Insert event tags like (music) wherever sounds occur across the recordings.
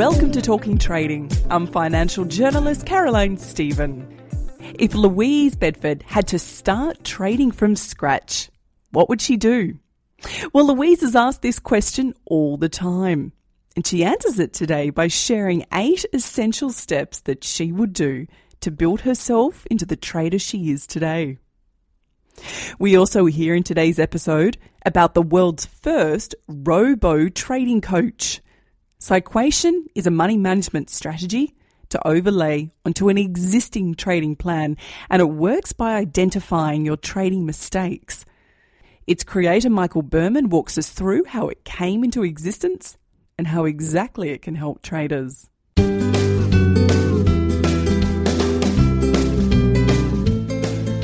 Welcome to Talking Trading. I'm financial journalist Caroline Stephen. If Louise Bedford had to start trading from scratch, what would she do? Well, Louise is asked this question all the time, and she answers it today by sharing eight essential steps that she would do to build herself into the trader she is today. We also hear in today's episode about the world's first robo trading coach. Psyquation is a money management strategy to overlay onto an existing trading plan, and it works by identifying your trading mistakes. Its creator, Michael Berman, walks us through how it came into existence and how exactly it can help traders.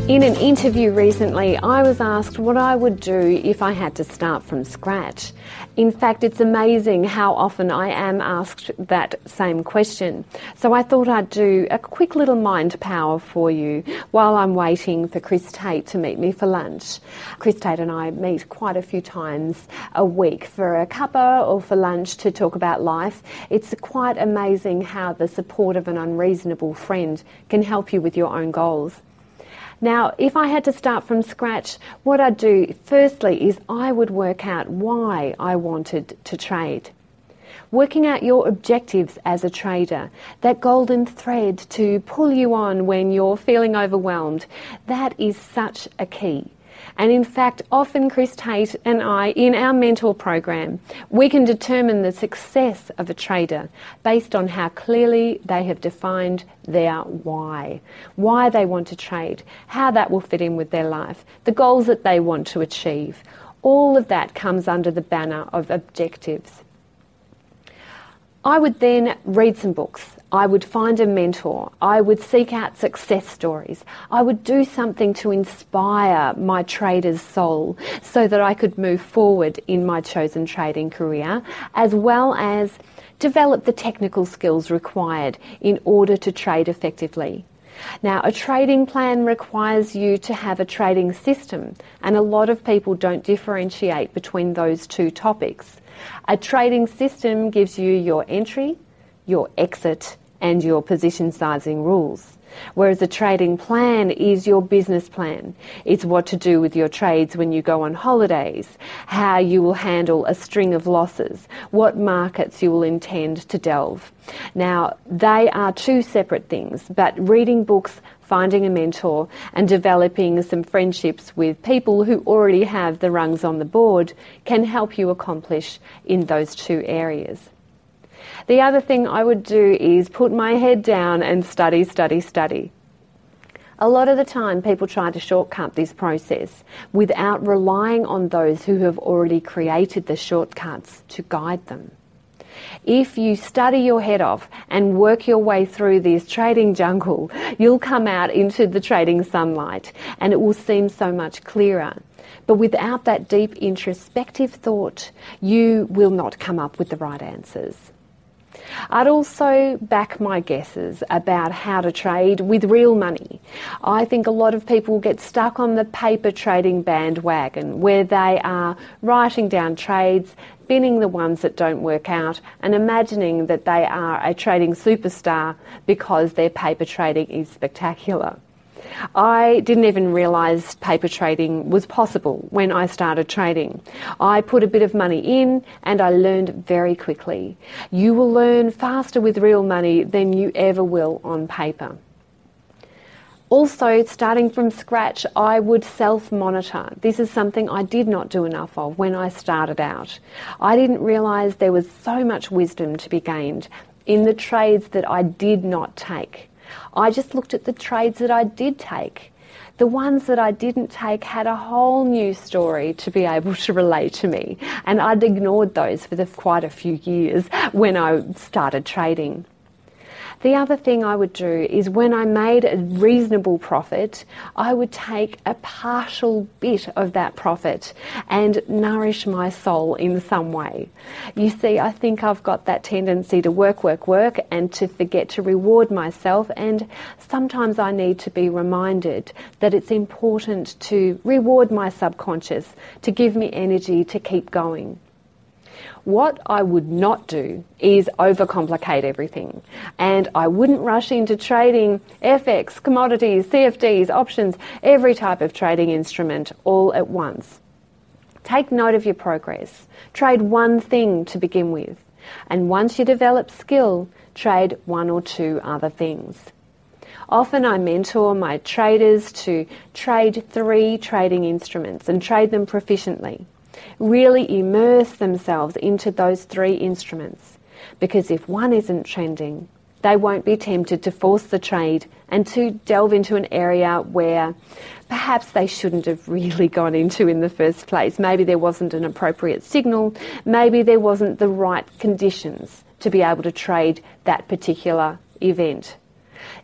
In an interview recently, I was asked what I would do if I had to start from scratch. In fact, it's amazing how often I am asked that same question. So I thought I'd do a quick little mind power for you while I'm waiting for Chris Tate to meet me for lunch. Chris Tate and I meet quite a few times a week for a cuppa or for lunch to talk about life. It's quite amazing how the support of an unreasonable friend can help you with your own goals. Now, if I had to start from scratch, what I'd do firstly is I would work out why I wanted to trade. Working out your objectives as a trader, that golden thread to pull you on when you're feeling overwhelmed, that is such a key. And in fact, often Chris Tate and I, in our mentor program, we can determine the success of a trader based on how clearly they have defined their why. Why they want to trade, how that will fit in with their life, the goals that they want to achieve. All of that comes under the banner of objectives. I would then read some books. I would find a mentor. I would seek out success stories. I would do something to inspire my trader's soul so that I could move forward in my chosen trading career, as well as develop the technical skills required in order to trade effectively. Now, a trading plan requires you to have a trading system, and a lot of people don't differentiate between those two topics. A trading system gives you your entry, your exit, and your position sizing rules. Whereas a trading plan is your business plan. It's what to do with your trades when you go on holidays, how you will handle a string of losses, what markets you will intend to delve. Now, they are two separate things, but reading books, finding a mentor, and developing some friendships with people who already have the rungs on the board can help you accomplish in those two areas. The other thing I would do is put my head down and study, study, study. A lot of the time, people try to shortcut this process without relying on those who have already created the shortcuts to guide them. If you study your head off and work your way through this trading jungle, you'll come out into the trading sunlight and it will seem so much clearer. But without that deep introspective thought, you will not come up with the right answers. I'd also back my guesses about how to trade with real money. I think a lot of people get stuck on the paper trading bandwagon where they are writing down trades, binning the ones that don't work out, and imagining that they are a trading superstar because their paper trading is spectacular. I didn't even realise paper trading was possible when I started trading. I put a bit of money in and I learned very quickly. You will learn faster with real money than you ever will on paper. Also, starting from scratch, I would self monitor. This is something I did not do enough of when I started out. I didn't realise there was so much wisdom to be gained in the trades that I did not take. I just looked at the trades that I did take. The ones that I didn't take had a whole new story to be able to relate to me, and I'd ignored those for the, quite a few years when I started trading. The other thing I would do is when I made a reasonable profit, I would take a partial bit of that profit and nourish my soul in some way. You see, I think I've got that tendency to work, work, work and to forget to reward myself. And sometimes I need to be reminded that it's important to reward my subconscious, to give me energy to keep going. What I would not do is overcomplicate everything. And I wouldn't rush into trading FX, commodities, CFDs, options, every type of trading instrument all at once. Take note of your progress. Trade one thing to begin with. And once you develop skill, trade one or two other things. Often I mentor my traders to trade three trading instruments and trade them proficiently really immerse themselves into those three instruments. Because if one isn't trending, they won't be tempted to force the trade and to delve into an area where perhaps they shouldn't have really (laughs) gone into in the first place. Maybe there wasn't an appropriate signal, maybe there wasn't the right conditions to be able to trade that particular event.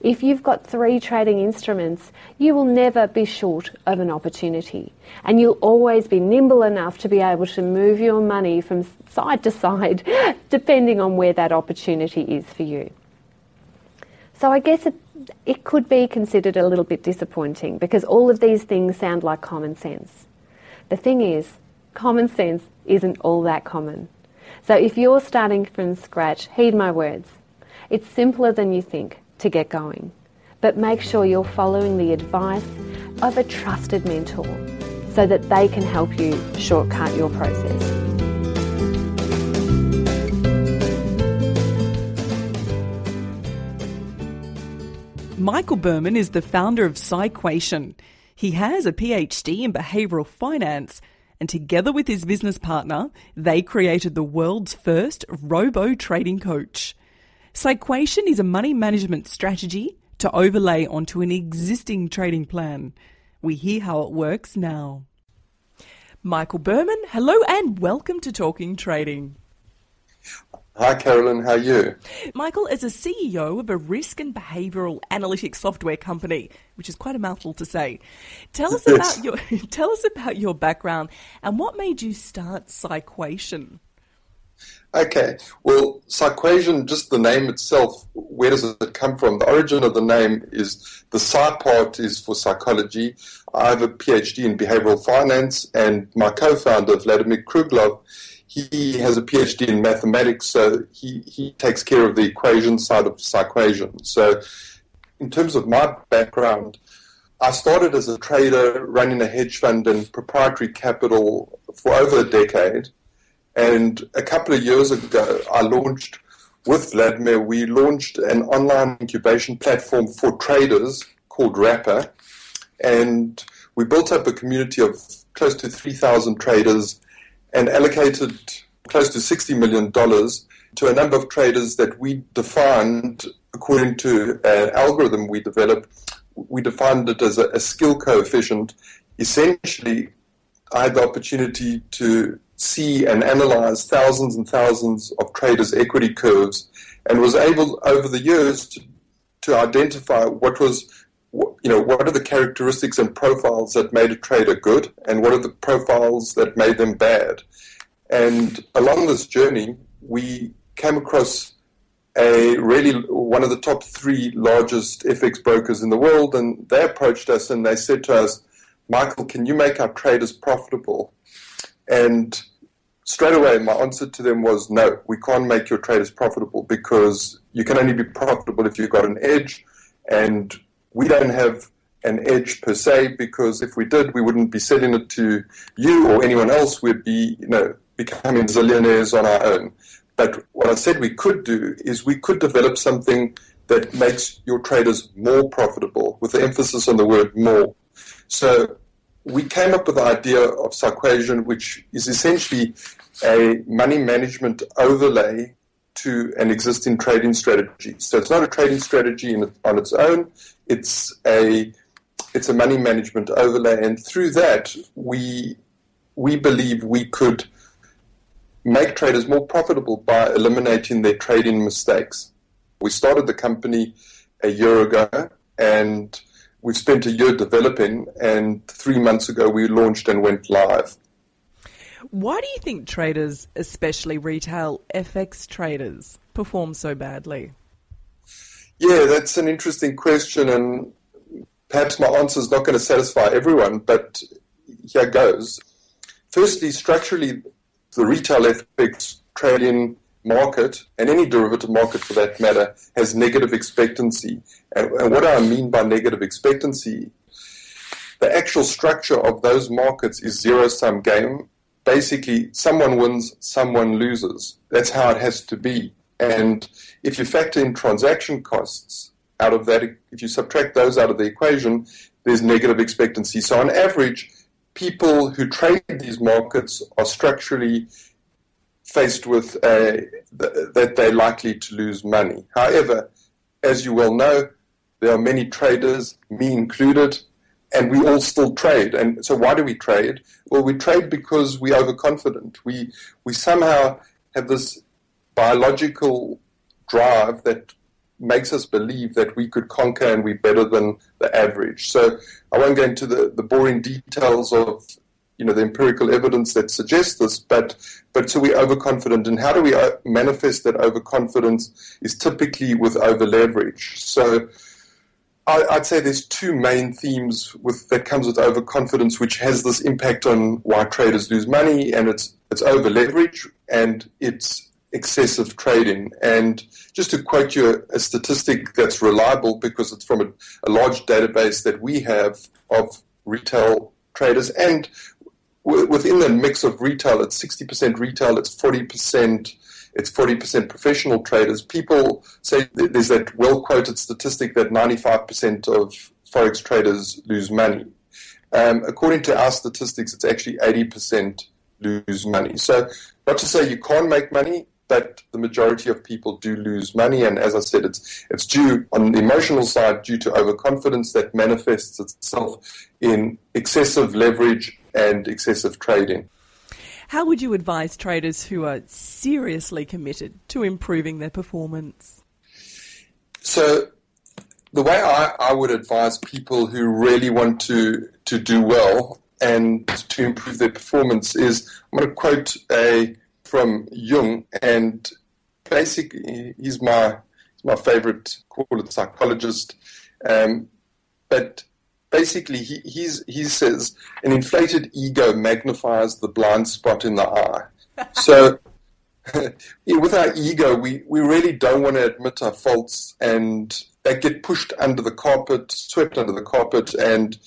If you've got three trading instruments, you will never be short of an opportunity. And you'll always be nimble enough to be able to move your money from side to side, (laughs) depending on where that opportunity is for you. So I guess it, it could be considered a little bit disappointing because all of these things sound like common sense. The thing is, common sense isn't all that common. So if you're starting from scratch, heed my words. It's simpler than you think to get going. But make sure you're following the advice of a trusted mentor so that they can help you shortcut your process. Michael Berman is the founder of Psyquation. He has a PhD in behavioural finance, and together with his business partner, they created the world's first robo trading coach. Psyquation is a money management strategy to overlay onto an existing trading plan. We hear how it works now. Michael Berman, hello and welcome to Talking Trading. Hi, Carolyn. How are you? Michael is a CEO of a risk and behavioural analytics software company, which is quite a mouthful to say. Tell us yes. about your (laughs) tell us about your background and what made you start Psyquation. Okay, well, psyquation, just the name itself, where does it come from? The origin of the name is the psy part is for psychology. I have a PhD in behavioral finance, and my co founder, Vladimir Kruglov, he has a PhD in mathematics, so he, he takes care of the equation side of psyquation. So, in terms of my background, I started as a trader running a hedge fund and proprietary capital for over a decade. And a couple of years ago, I launched with Vladimir, we launched an online incubation platform for traders called Rapper. And we built up a community of close to 3,000 traders and allocated close to $60 million to a number of traders that we defined according to an algorithm we developed. We defined it as a, a skill coefficient. Essentially, I had the opportunity to see and analyze thousands and thousands of traders' equity curves and was able over the years to, to identify what was you know what are the characteristics and profiles that made a trader good and what are the profiles that made them bad. And along this journey we came across a really one of the top three largest FX brokers in the world and they approached us and they said to us Michael can you make our traders profitable? And straight away, my answer to them was no, we can't make your traders profitable because you can only be profitable if you've got an edge. And we don't have an edge per se because if we did, we wouldn't be selling it to you or anyone else. We'd be, you know, becoming zillionaires on our own. But what I said we could do is we could develop something that makes your traders more profitable, with the emphasis on the word more. So we came up with the idea of Psyquation, which is essentially a money management overlay to an existing trading strategy. So it's not a trading strategy in, on its own. It's a it's a money management overlay, and through that we we believe we could make traders more profitable by eliminating their trading mistakes. We started the company a year ago, and we've spent a year developing. And three months ago, we launched and went live. Why do you think traders, especially retail FX traders, perform so badly? Yeah, that's an interesting question, and perhaps my answer is not going to satisfy everyone, but here goes. Firstly, structurally, the retail FX trading market, and any derivative market for that matter, has negative expectancy. And, and what I mean by negative expectancy, the actual structure of those markets is zero sum game basically someone wins, someone loses. That's how it has to be. And if you factor in transaction costs out of that, if you subtract those out of the equation, there's negative expectancy. So on average, people who trade these markets are structurally faced with a, that they're likely to lose money. However, as you well know, there are many traders, me included, and we all still trade. And so, why do we trade? Well, we trade because we're overconfident. We we somehow have this biological drive that makes us believe that we could conquer and we're better than the average. So, I won't go into the, the boring details of you know the empirical evidence that suggests this, but but so we're overconfident. And how do we uh, manifest that overconfidence? Is typically with over leverage. So I, would say there's two main themes with that comes with overconfidence, which has this impact on why traders lose money, and it's it's over leverage and it's excessive trading. And just to quote you a, a statistic that's reliable because it's from a, a, large database that we have of retail traders, and within that mix of retail, it's 60% retail, it's 40% it's 40% professional traders. People say there's that well quoted statistic that 95% of Forex traders lose money. Um, according to our statistics, it's actually 80% lose money. So, not to say you can't make money, but the majority of people do lose money. And as I said, it's, it's due on the emotional side due to overconfidence that manifests itself in excessive leverage and excessive trading. How would you advise traders who are seriously committed to improving their performance? So, the way I, I would advise people who really want to, to do well and to improve their performance is I'm going to quote a from Jung, and basically he's my he's my favorite call it psychologist. Um, but basically he, he's, he says an inflated ego magnifies the blind spot in the eye. (laughs) So (laughs) with our ego, we, we really don't want to admit our faults and they get pushed under the carpet, swept under the carpet. And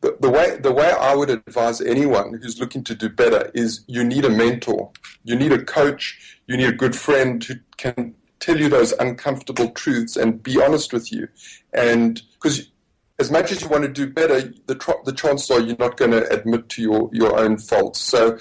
the, the, way, the way I would advise anyone who's looking to do better is you need a mentor, you need a coach, you need a good friend who can tell you those uncomfortable truths and be honest with you. And because as much as you want to do better, the, tr- the chances are you're not going to admit to your, your own faults. So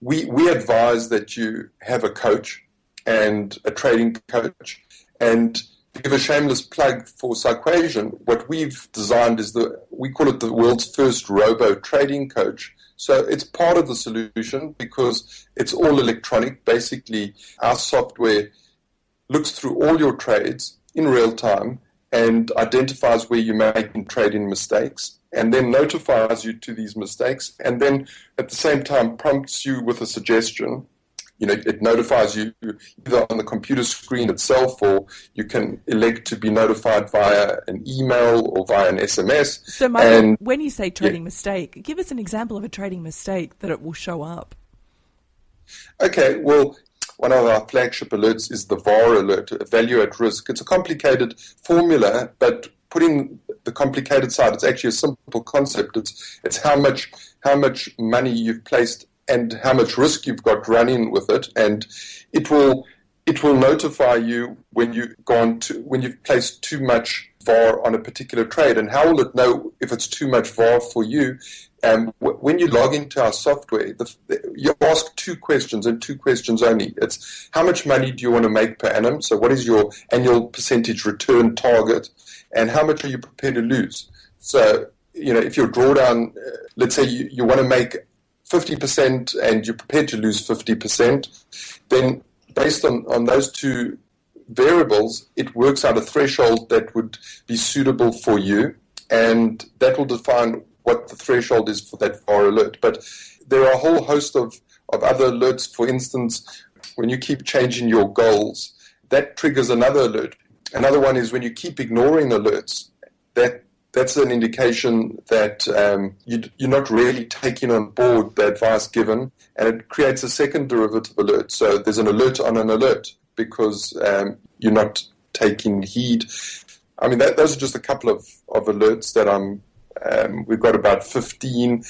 we, we advise that you have a coach and a trading coach. And to give a shameless plug for Psyquation, what we've designed is the, we call it the world's first robo trading coach. So it's part of the solution because it's all electronic. Basically, our software looks through all your trades in real time and identifies where you're making trading mistakes and then notifies you to these mistakes and then at the same time prompts you with a suggestion. You know it notifies you either on the computer screen itself or you can elect to be notified via an email or via an sms so Michael, and, when you say trading yeah. mistake give us an example of a trading mistake that it will show up. Okay well one of our flagship alerts is the VAR alert, value at risk. It's a complicated formula, but putting the complicated side, it's actually a simple concept. It's it's how much how much money you've placed and how much risk you've got running with it, and it will it will notify you when you gone to when you've placed too much VAR on a particular trade. And how will it know if it's too much VAR for you? Um, when you log into our software, the, the, you ask two questions and two questions only. It's how much money do you want to make per annum? So, what is your annual percentage return target? And how much are you prepared to lose? So, you know, if your drawdown, uh, let's say you, you want to make 50% and you're prepared to lose 50%, then based on, on those two variables, it works out a threshold that would be suitable for you, and that will define what the threshold is for that VAR alert. But there are a whole host of, of other alerts. For instance, when you keep changing your goals, that triggers another alert. Another one is when you keep ignoring alerts, that that's an indication that um, you, are not really taking on board the advice given, and it creates a second derivative alert. So there's an alert on an alert because um, you're not taking heed. I mean, that, those are just a couple of, of alerts that I'm. Um, we've got about 15.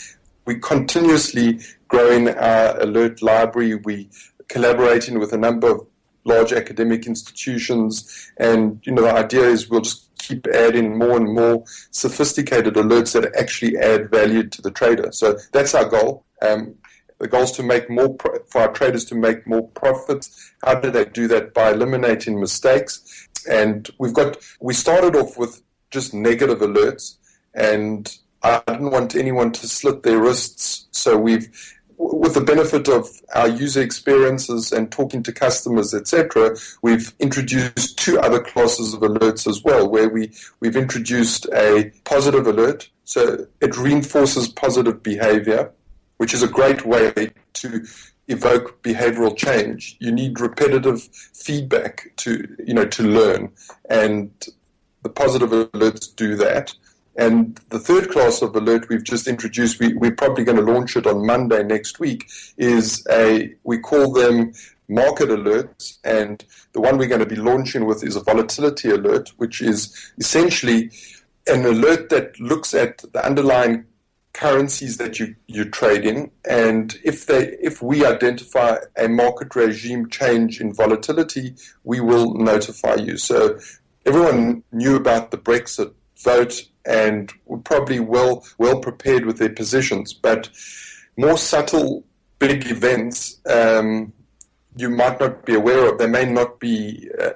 We're continuously growing our alert library. We're collaborating with a number of large academic institutions, and you know the idea is we'll just keep adding more and more sophisticated alerts that actually add value to the trader. So that's our goal. Um, the goal is to make more pro- for our traders to make more profits. How do they do that? By eliminating mistakes. And we've got we started off with just negative alerts, and I didn't want anyone to slit their wrists. So we've with the benefit of our user experiences and talking to customers, etc., we've introduced two other classes of alerts as well, where we, we've introduced a positive alert. So it reinforces positive behavior, which is a great way to evoke behavioral change. You need repetitive feedback to, you know, to learn. And the positive alerts do that. And the third class of alert we've just introduced, we, we're probably going to launch it on Monday next week, is a, we call them market alerts. And the one we're going to be launching with is a volatility alert, which is essentially an alert that looks at the underlying currencies that you, you trade in. And if they if we identify a market regime change in volatility we will notify you. So everyone knew about the brexit vote and were probably well well prepared with their positions. But more subtle big events um, you might not be aware of. They may not be uh,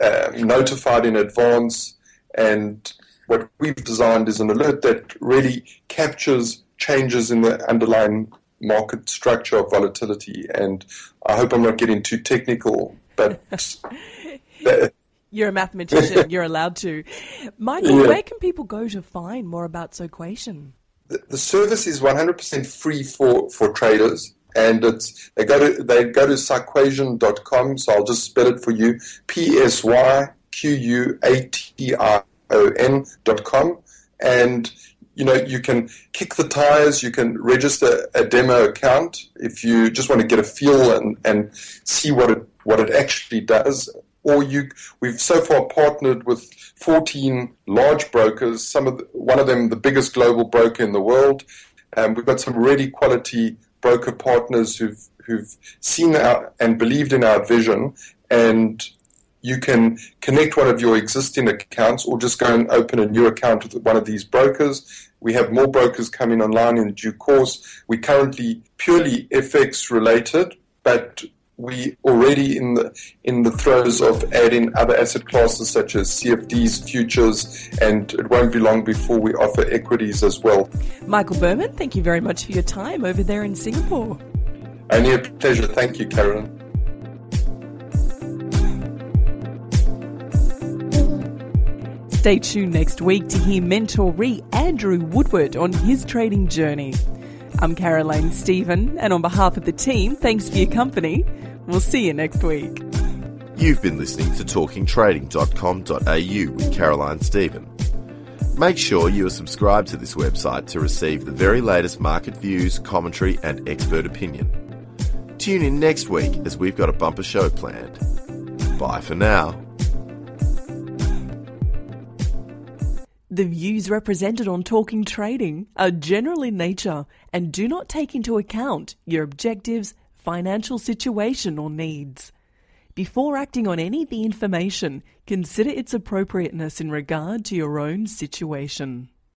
uh, notified in advance. And what we've designed is an alert that really captures changes in the underlying market structure of volatility. And I hope I'm not getting too technical, but. (laughs) You're a mathematician. (laughs) You're allowed to. Michael, yeah. where can people go to find more about Psyquation? The, the service is 100% free for, for traders. And it's they go to they go to psyquation.com, so I'll just spell it for you. P S Y Q U A T I O N dot com. And you know, you can kick the tires, you can register a demo account if you just want to get a feel and, and see what it what it actually does or you, we've so far partnered with 14 large brokers, some of the, one of them the biggest global broker in the world. Um, we've got some really quality broker partners who've, who've seen our, and believed in our vision, and you can connect one of your existing accounts or just go and open a new account with one of these brokers. We have more brokers coming online in due course. We're currently purely FX related, but we already in the in the throes of adding other asset classes such as CFDs, futures, and it won't be long before we offer equities as well. Michael Berman, thank you very much for your time over there in Singapore. Only a pleasure. Thank you, Karen. Stay tuned next week to hear mentoree Andrew Woodward on his trading journey. I'm Caroline Stephen, and on behalf of the team, thanks for your company. We'll see you next week. You've been listening to talkingtrading.com.au with Caroline Stephen. Make sure you are subscribed to this website to receive the very latest market views, commentary, and expert opinion. Tune in next week as we've got a bumper show planned. Bye for now. The views represented on Talking Trading are general in nature and do not take into account your objectives, financial situation, or needs. Before acting on any of the information, consider its appropriateness in regard to your own situation.